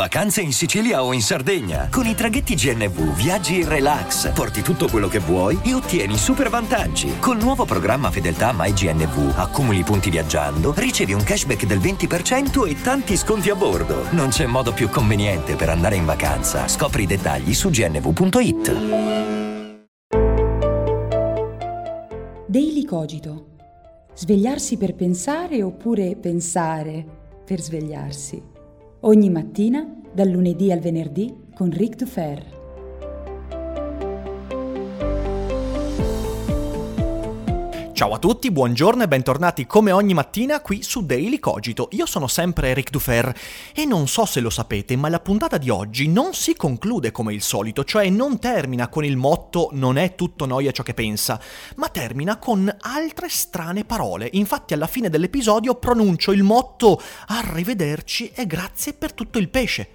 Vacanze in Sicilia o in Sardegna. Con i traghetti GNV viaggi in relax, porti tutto quello che vuoi e ottieni super vantaggi. Col nuovo programma Fedeltà MyGNV accumuli punti viaggiando, ricevi un cashback del 20% e tanti sconti a bordo. Non c'è modo più conveniente per andare in vacanza. Scopri i dettagli su gnv.it. Daily Cogito. Svegliarsi per pensare oppure pensare per svegliarsi. Ogni mattina, dal lunedì al venerdì, con Ric Dufer. Ciao a tutti, buongiorno e bentornati come ogni mattina qui su Daily Cogito. Io sono sempre Eric Dufer e non so se lo sapete, ma la puntata di oggi non si conclude come il solito, cioè non termina con il motto non è tutto noia ciò che pensa, ma termina con altre strane parole. Infatti alla fine dell'episodio pronuncio il motto arrivederci e grazie per tutto il pesce.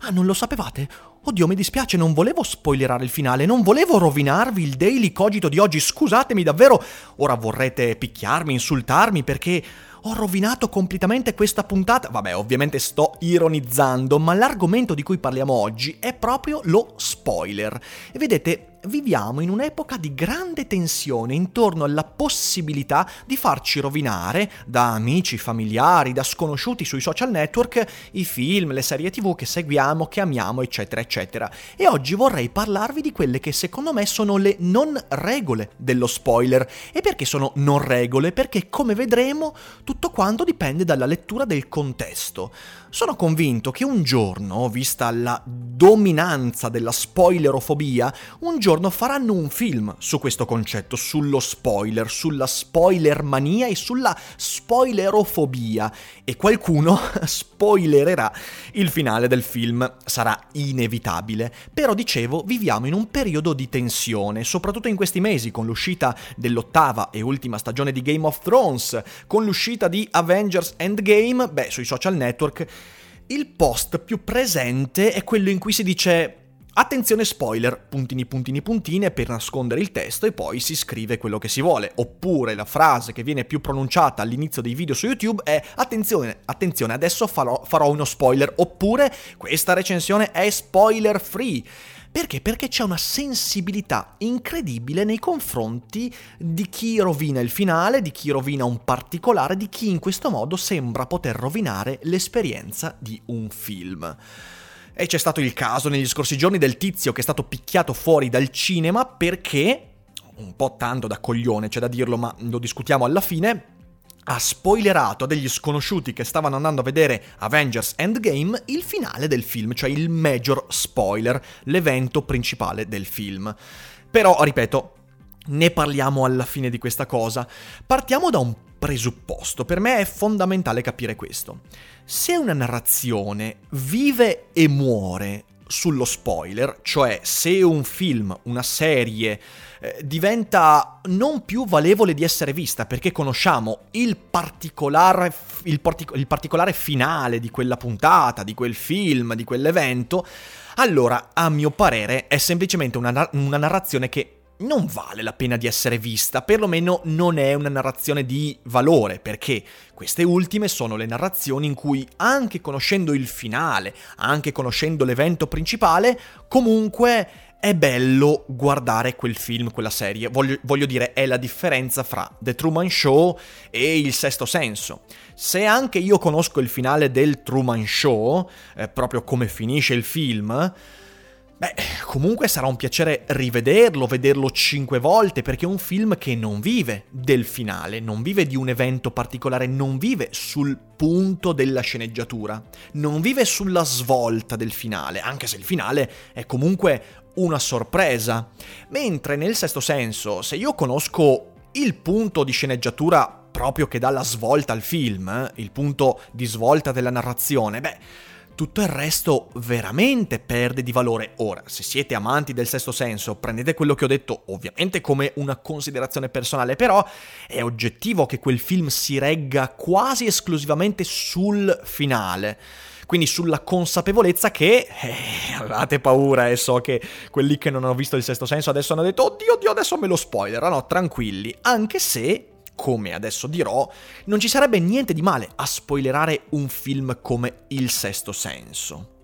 Ah, non lo sapevate? Oddio, mi dispiace, non volevo spoilerare il finale, non volevo rovinarvi il daily cogito di oggi, scusatemi davvero. Ora vorrete picchiarmi, insultarmi perché ho rovinato completamente questa puntata. Vabbè, ovviamente sto ironizzando, ma l'argomento di cui parliamo oggi è proprio lo spoiler. E vedete, viviamo in un'epoca di grande tensione intorno alla possibilità di farci rovinare da amici, familiari, da sconosciuti sui social network i film, le serie tv che seguiamo, che amiamo, eccetera, eccetera. E oggi vorrei parlarvi di quelle che secondo me sono le non regole dello spoiler. E perché sono non regole? Perché come vedremo tutto quanto dipende dalla lettura del contesto. Sono convinto che un giorno, vista la dominanza della spoilerofobia, un giorno faranno un film su questo concetto, sullo spoiler, sulla spoilermania e sulla spoilerofobia e qualcuno spoilererà il finale del film, sarà inevitabile. Però dicevo, viviamo in un periodo di tensione, soprattutto in questi mesi con l'uscita dell'ottava e ultima stagione di Game of Thrones, con l'uscita di Avengers Endgame, beh, sui social network il post più presente è quello in cui si dice Attenzione spoiler, puntini puntini puntine per nascondere il testo e poi si scrive quello che si vuole. Oppure la frase che viene più pronunciata all'inizio dei video su YouTube è attenzione, attenzione, adesso farò, farò uno spoiler. Oppure questa recensione è spoiler free. Perché? Perché c'è una sensibilità incredibile nei confronti di chi rovina il finale, di chi rovina un particolare, di chi in questo modo sembra poter rovinare l'esperienza di un film. E c'è stato il caso negli scorsi giorni del tizio che è stato picchiato fuori dal cinema perché, un po' tanto da coglione c'è da dirlo, ma lo discutiamo alla fine, ha spoilerato a degli sconosciuti che stavano andando a vedere Avengers Endgame il finale del film, cioè il major spoiler, l'evento principale del film. Però, ripeto, ne parliamo alla fine di questa cosa. Partiamo da un presupposto. Per me è fondamentale capire questo. Se una narrazione vive e muore sullo spoiler, cioè se un film, una serie eh, diventa non più valevole di essere vista perché conosciamo il particolare, il, partic- il particolare finale di quella puntata, di quel film, di quell'evento, allora a mio parere è semplicemente una, una narrazione che non vale la pena di essere vista, perlomeno non è una narrazione di valore, perché queste ultime sono le narrazioni in cui, anche conoscendo il finale, anche conoscendo l'evento principale, comunque è bello guardare quel film, quella serie. Voglio, voglio, dire, è la differenza fra The Truman Show e Il Sesto Senso. Se anche io conosco il finale del Truman Show, eh, proprio come finisce il film, Beh, comunque sarà un piacere rivederlo, vederlo cinque volte, perché è un film che non vive del finale, non vive di un evento particolare, non vive sul punto della sceneggiatura, non vive sulla svolta del finale, anche se il finale è comunque una sorpresa. Mentre nel sesto senso, se io conosco il punto di sceneggiatura proprio che dà la svolta al film, eh, il punto di svolta della narrazione, beh tutto il resto veramente perde di valore. Ora, se siete amanti del sesto senso, prendete quello che ho detto ovviamente come una considerazione personale, però è oggettivo che quel film si regga quasi esclusivamente sul finale quindi sulla consapevolezza che eh, avevate paura e so che quelli che non hanno visto il sesto senso adesso hanno detto oddio oddio adesso me lo spoiler, no tranquilli, anche se come adesso dirò, non ci sarebbe niente di male a spoilerare un film come Il Sesto Senso.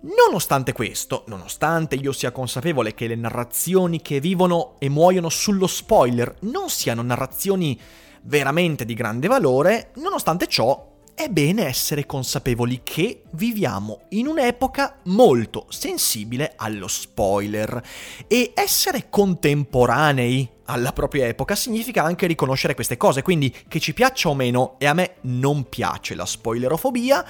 Nonostante questo, nonostante io sia consapevole che le narrazioni che vivono e muoiono sullo spoiler non siano narrazioni veramente di grande valore, nonostante ciò è bene essere consapevoli che viviamo in un'epoca molto sensibile allo spoiler. E essere contemporanei alla propria epoca significa anche riconoscere queste cose, quindi che ci piaccia o meno, e a me non piace la spoilerofobia,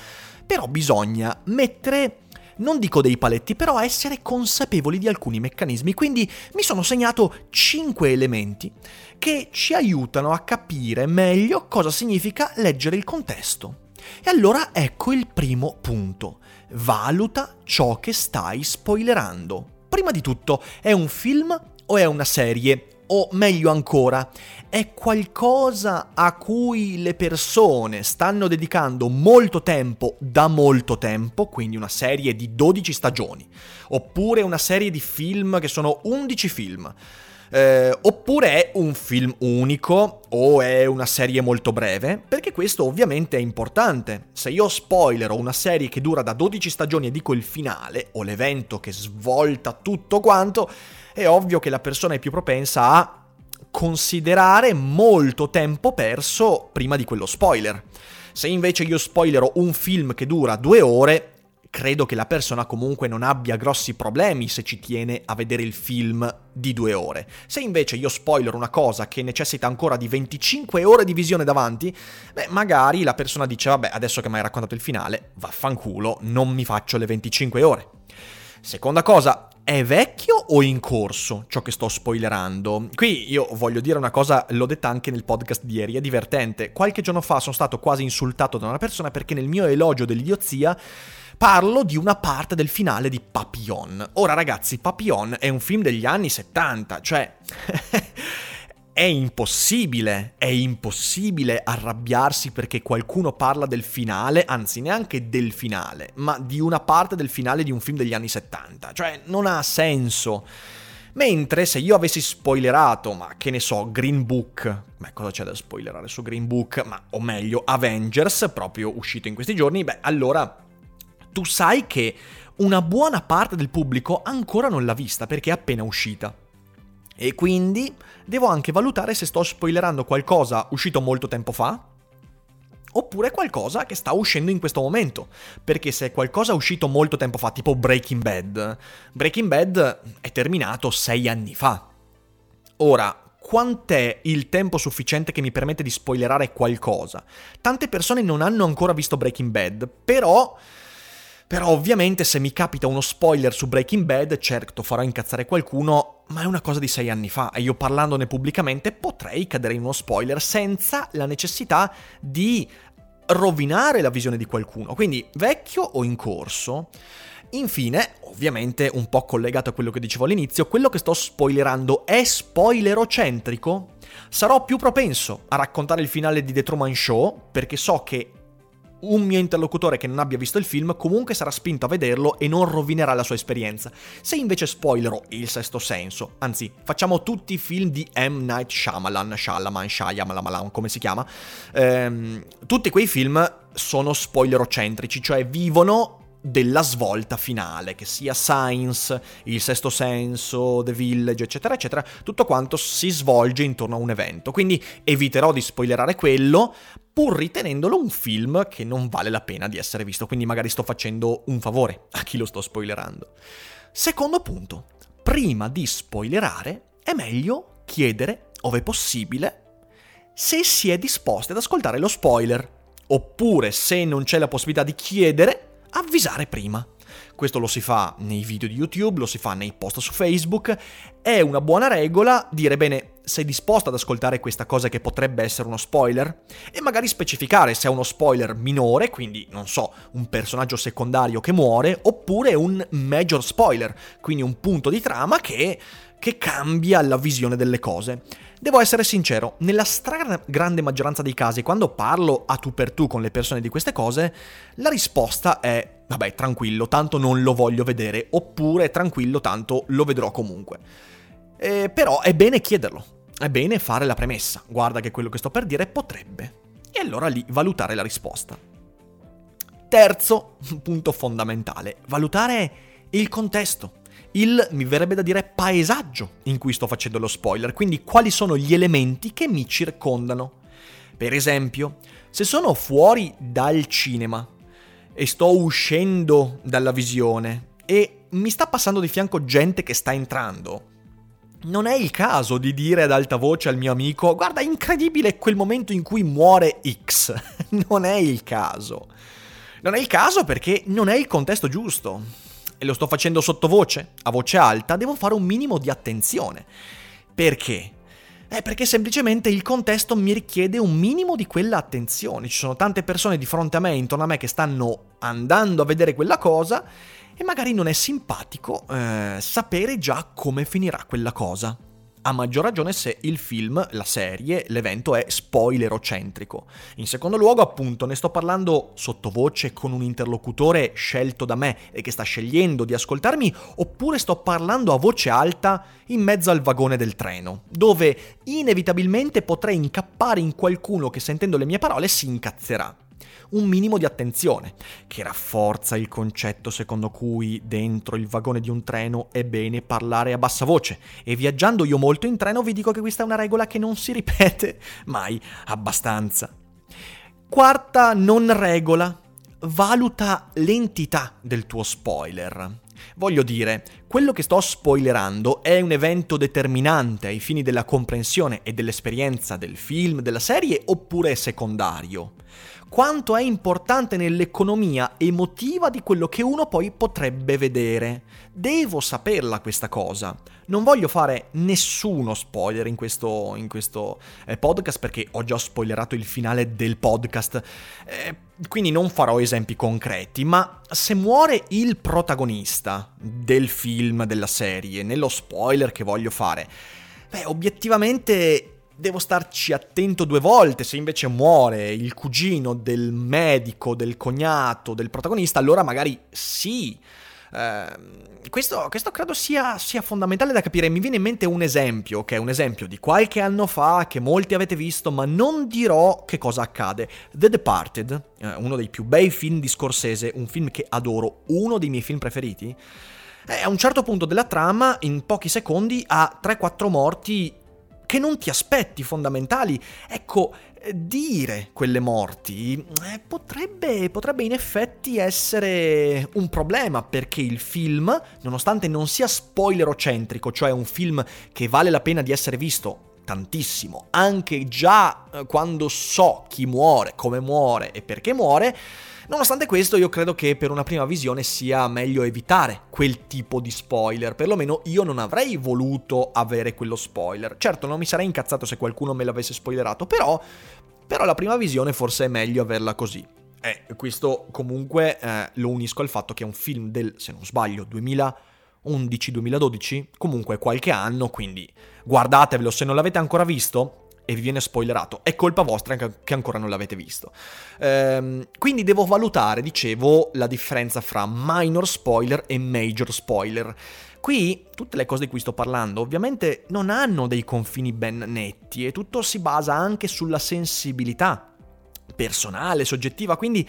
però bisogna mettere non dico dei paletti, però essere consapevoli di alcuni meccanismi. Quindi mi sono segnato 5 elementi che ci aiutano a capire meglio cosa significa leggere il contesto. E allora ecco il primo punto. Valuta ciò che stai spoilerando. Prima di tutto, è un film o è una serie? O meglio ancora, è qualcosa a cui le persone stanno dedicando molto tempo da molto tempo, quindi una serie di 12 stagioni, oppure una serie di film che sono 11 film. Eh, oppure è un film unico o è una serie molto breve, perché questo ovviamente è importante. Se io spoilerò una serie che dura da 12 stagioni e dico il finale o l'evento che svolta tutto quanto, è ovvio che la persona è più propensa a considerare molto tempo perso prima di quello spoiler. Se invece io spoilerò un film che dura due ore, credo che la persona comunque non abbia grossi problemi se ci tiene a vedere il film di due ore. Se invece io spoiler una cosa che necessita ancora di 25 ore di visione davanti, beh, magari la persona dice, vabbè, adesso che mi hai raccontato il finale, vaffanculo, non mi faccio le 25 ore. Seconda cosa, è vecchio o in corso ciò che sto spoilerando? Qui io voglio dire una cosa, l'ho detta anche nel podcast di ieri, è divertente. Qualche giorno fa sono stato quasi insultato da una persona perché nel mio elogio dell'idiozia parlo di una parte del finale di Papillon. Ora ragazzi, Papillon è un film degli anni 70, cioè... è impossibile, è impossibile arrabbiarsi perché qualcuno parla del finale, anzi neanche del finale, ma di una parte del finale di un film degli anni 70. Cioè, non ha senso. Mentre se io avessi spoilerato, ma che ne so, Green Book, beh, cosa c'è da spoilerare su Green Book? Ma, o meglio, Avengers, proprio uscito in questi giorni, beh, allora tu sai che una buona parte del pubblico ancora non l'ha vista perché è appena uscita. E quindi devo anche valutare se sto spoilerando qualcosa uscito molto tempo fa oppure qualcosa che sta uscendo in questo momento. Perché se è qualcosa uscito molto tempo fa, tipo Breaking Bad, Breaking Bad è terminato sei anni fa. Ora, quant'è il tempo sufficiente che mi permette di spoilerare qualcosa? Tante persone non hanno ancora visto Breaking Bad, però però ovviamente se mi capita uno spoiler su Breaking Bad, certo farò incazzare qualcuno, ma è una cosa di sei anni fa e io parlandone pubblicamente potrei cadere in uno spoiler senza la necessità di rovinare la visione di qualcuno. Quindi vecchio o in corso? Infine, ovviamente un po' collegato a quello che dicevo all'inizio, quello che sto spoilerando è spoilerocentrico? Sarò più propenso a raccontare il finale di The Truman Show perché so che un mio interlocutore che non abbia visto il film comunque sarà spinto a vederlo e non rovinerà la sua esperienza. Se invece spoilerò Il Sesto Senso, anzi, facciamo tutti i film di M. Night Shyamalan, Shyamalan, Shyamalan, come si chiama, ehm, tutti quei film sono spoilerocentrici, cioè vivono della svolta finale, che sia Science, Il Sesto Senso, The Village, eccetera, eccetera, tutto quanto si svolge intorno a un evento. Quindi eviterò di spoilerare quello, pur ritenendolo un film che non vale la pena di essere visto, quindi magari sto facendo un favore a chi lo sto spoilerando. Secondo punto, prima di spoilerare è meglio chiedere, ove possibile, se si è disposti ad ascoltare lo spoiler, oppure se non c'è la possibilità di chiedere, avvisare prima. Questo lo si fa nei video di YouTube, lo si fa nei post su Facebook. È una buona regola dire bene, sei disposto ad ascoltare questa cosa che potrebbe essere uno spoiler? E magari specificare se è uno spoiler minore, quindi non so, un personaggio secondario che muore, oppure un major spoiler, quindi un punto di trama che, che cambia la visione delle cose. Devo essere sincero, nella stragrande maggioranza dei casi, quando parlo a tu per tu con le persone di queste cose, la risposta è, vabbè, tranquillo, tanto non lo voglio vedere, oppure tranquillo, tanto lo vedrò comunque. Eh, però è bene chiederlo, è bene fare la premessa, guarda che quello che sto per dire potrebbe, e allora lì valutare la risposta. Terzo punto fondamentale, valutare il contesto. Il, mi verrebbe da dire, paesaggio in cui sto facendo lo spoiler, quindi quali sono gli elementi che mi circondano. Per esempio, se sono fuori dal cinema e sto uscendo dalla visione e mi sta passando di fianco gente che sta entrando, non è il caso di dire ad alta voce al mio amico guarda, incredibile quel momento in cui muore X. non è il caso. Non è il caso perché non è il contesto giusto. E lo sto facendo sottovoce, a voce alta, devo fare un minimo di attenzione. Perché? Eh, perché semplicemente il contesto mi richiede un minimo di quella attenzione. Ci sono tante persone di fronte a me, intorno a me, che stanno andando a vedere quella cosa e magari non è simpatico eh, sapere già come finirà quella cosa. A maggior ragione se il film, la serie, l'evento è spoilerocentrico. In secondo luogo, appunto, ne sto parlando sottovoce con un interlocutore scelto da me e che sta scegliendo di ascoltarmi, oppure sto parlando a voce alta in mezzo al vagone del treno, dove inevitabilmente potrei incappare in qualcuno che sentendo le mie parole si incazzerà un minimo di attenzione, che rafforza il concetto secondo cui dentro il vagone di un treno è bene parlare a bassa voce. E viaggiando io molto in treno vi dico che questa è una regola che non si ripete mai abbastanza. Quarta non regola. Valuta l'entità del tuo spoiler. Voglio dire, quello che sto spoilerando è un evento determinante ai fini della comprensione e dell'esperienza del film, della serie, oppure è secondario? quanto è importante nell'economia emotiva di quello che uno poi potrebbe vedere. Devo saperla questa cosa. Non voglio fare nessuno spoiler in questo, in questo eh, podcast perché ho già spoilerato il finale del podcast, eh, quindi non farò esempi concreti, ma se muore il protagonista del film, della serie, nello spoiler che voglio fare, beh, obiettivamente devo starci attento due volte. Se invece muore il cugino del medico, del cognato, del protagonista, allora magari sì. Uh, questo, questo, credo sia, sia, fondamentale da capire. Mi viene in mente un esempio, che è un esempio di qualche anno fa, che molti avete visto, ma non dirò che cosa accade. The Departed, uh, uno dei più bei film di Scorsese, un film che adoro, uno dei miei film preferiti. Eh, a un certo punto della trama, in pochi secondi, ha 3-4 morti che non ti aspetti fondamentali. Ecco, eh, dire quelle morti eh, potrebbe, potrebbe in effetti essere un problema perché il film, nonostante non sia spoilerocentrico, cioè un film che vale la pena di essere visto tantissimo, anche già eh, quando so chi muore, come muore e perché muore, Nonostante questo, io credo che per una prima visione sia meglio evitare quel tipo di spoiler. Perlomeno io non avrei voluto avere quello spoiler. Certo, non mi sarei incazzato se qualcuno me l'avesse spoilerato, però, però la prima visione forse è meglio averla così. E eh, questo comunque eh, lo unisco al fatto che è un film del, se non sbaglio, 2011-2012, comunque qualche anno, quindi guardatevelo se non l'avete ancora visto e vi viene spoilerato. È colpa vostra che ancora non l'avete visto. Ehm, quindi devo valutare, dicevo, la differenza fra minor spoiler e major spoiler. Qui tutte le cose di cui sto parlando ovviamente non hanno dei confini ben netti e tutto si basa anche sulla sensibilità personale, soggettiva, quindi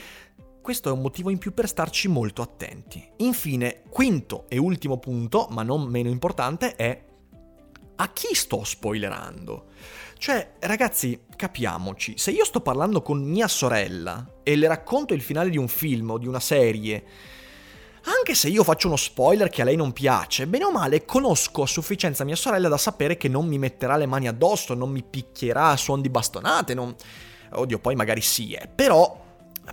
questo è un motivo in più per starci molto attenti. Infine, quinto e ultimo punto, ma non meno importante, è a chi sto spoilerando? Cioè, ragazzi, capiamoci, se io sto parlando con mia sorella e le racconto il finale di un film o di una serie, anche se io faccio uno spoiler che a lei non piace, bene o male conosco a sufficienza mia sorella da sapere che non mi metterà le mani addosso, non mi picchierà a suon di bastonate, non... Oddio, poi magari sì, eh. Però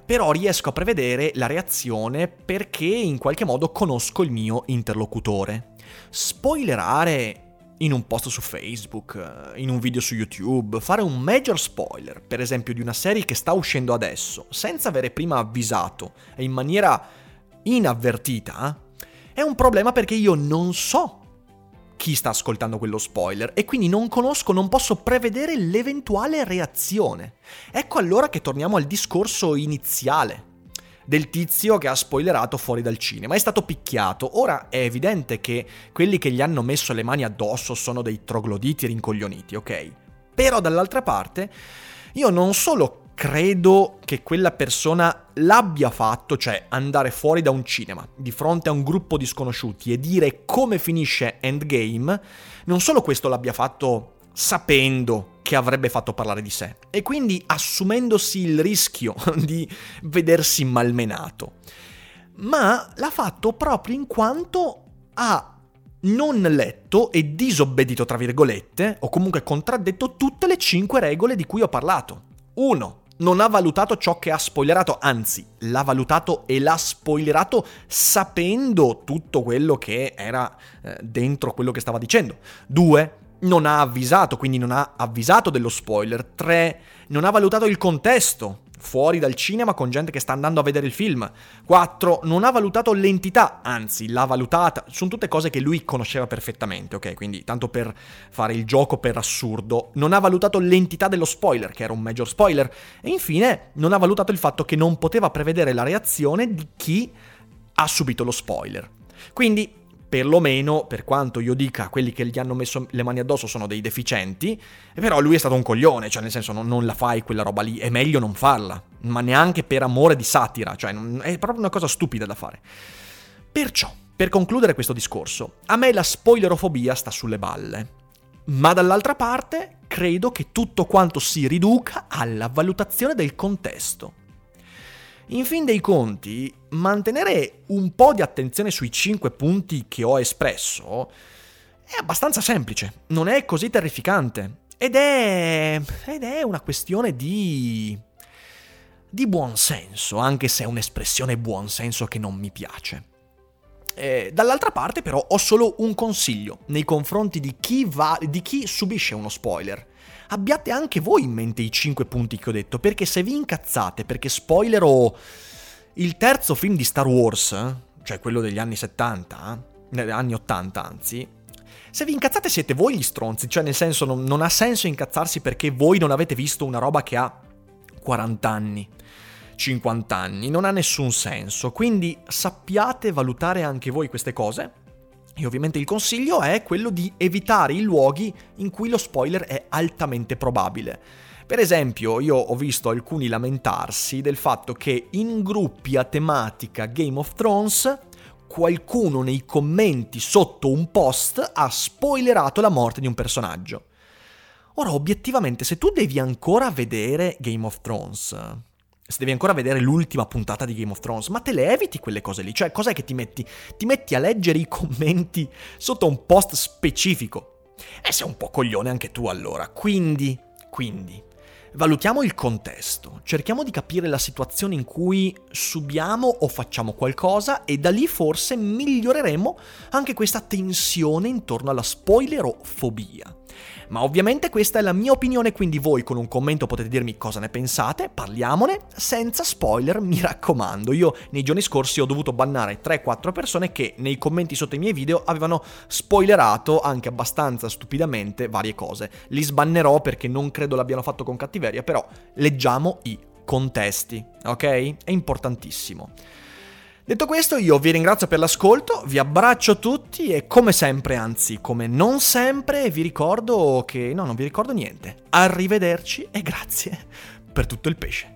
però riesco a prevedere la reazione perché in qualche modo conosco il mio interlocutore. Spoilerare in un post su Facebook, eh, in un video su YouTube, fare un major spoiler, per esempio di una serie che sta uscendo adesso, senza avere prima avvisato e in maniera inavvertita, è un problema perché io non so chi sta ascoltando quello spoiler e quindi non conosco, non posso prevedere l'eventuale reazione. Ecco allora che torniamo al discorso iniziale del tizio che ha spoilerato fuori dal cinema. È stato picchiato. Ora è evidente che quelli che gli hanno messo le mani addosso sono dei trogloditi rincoglioniti, ok? Però dall'altra parte io non solo credo che quella persona l'abbia fatto, cioè andare fuori da un cinema, di fronte a un gruppo di sconosciuti e dire come finisce Endgame, non solo questo l'abbia fatto sapendo che avrebbe fatto parlare di sé e quindi assumendosi il rischio di vedersi malmenato, ma l'ha fatto proprio in quanto ha non letto e disobbedito, tra virgolette, o comunque contraddetto tutte le cinque regole di cui ho parlato. 1 non ha valutato ciò che ha spoilerato, anzi, l'ha valutato e l'ha spoilerato sapendo tutto quello che era eh, dentro quello che stava dicendo. Due, non ha avvisato, quindi non ha avvisato dello spoiler. Tre, non ha valutato il contesto fuori dal cinema con gente che sta andando a vedere il film. 4. Non ha valutato l'entità, anzi l'ha valutata. Sono tutte cose che lui conosceva perfettamente, ok? Quindi tanto per fare il gioco per assurdo. Non ha valutato l'entità dello spoiler, che era un major spoiler. E infine non ha valutato il fatto che non poteva prevedere la reazione di chi ha subito lo spoiler. Quindi perlomeno, per quanto io dica quelli che gli hanno messo le mani addosso sono dei deficienti, però lui è stato un coglione, cioè nel senso non, non la fai quella roba lì, è meglio non farla, ma neanche per amore di satira, cioè è proprio una cosa stupida da fare. Perciò, per concludere questo discorso, a me la spoilerofobia sta sulle balle, ma dall'altra parte credo che tutto quanto si riduca alla valutazione del contesto. In fin dei conti, mantenere un po' di attenzione sui 5 punti che ho espresso è abbastanza semplice, non è così terrificante. Ed è. ed è una questione di. di buonsenso, anche se è un'espressione buonsenso che non mi piace. Eh, dall'altra parte, però, ho solo un consiglio nei confronti di chi, va, di chi subisce uno spoiler abbiate anche voi in mente i 5 punti che ho detto, perché se vi incazzate, perché spoilerò il terzo film di Star Wars, cioè quello degli anni 70, negli anni 80 anzi, se vi incazzate siete voi gli stronzi, cioè nel senso non, non ha senso incazzarsi perché voi non avete visto una roba che ha 40 anni. 50 anni, non ha nessun senso, quindi sappiate valutare anche voi queste cose e ovviamente il consiglio è quello di evitare i luoghi in cui lo spoiler è altamente probabile. Per esempio, io ho visto alcuni lamentarsi del fatto che in gruppi a tematica Game of Thrones qualcuno nei commenti sotto un post ha spoilerato la morte di un personaggio. Ora, obiettivamente, se tu devi ancora vedere Game of Thrones, se devi ancora vedere l'ultima puntata di Game of Thrones, ma te le eviti quelle cose lì? Cioè, cos'è che ti metti? Ti metti a leggere i commenti sotto un post specifico. E sei un po' coglione anche tu allora. Quindi, quindi, valutiamo il contesto, cerchiamo di capire la situazione in cui subiamo o facciamo qualcosa e da lì forse miglioreremo anche questa tensione intorno alla spoilerofobia. Ma ovviamente questa è la mia opinione, quindi voi con un commento potete dirmi cosa ne pensate, parliamone, senza spoiler, mi raccomando. Io nei giorni scorsi ho dovuto bannare 3-4 persone che nei commenti sotto i miei video avevano spoilerato anche abbastanza stupidamente varie cose. Li sbannerò perché non credo l'abbiano fatto con cattiveria, però leggiamo i contesti, ok? È importantissimo. Detto questo, io vi ringrazio per l'ascolto, vi abbraccio tutti e come sempre, anzi come non sempre, vi ricordo che no, non vi ricordo niente. Arrivederci e grazie per tutto il pesce.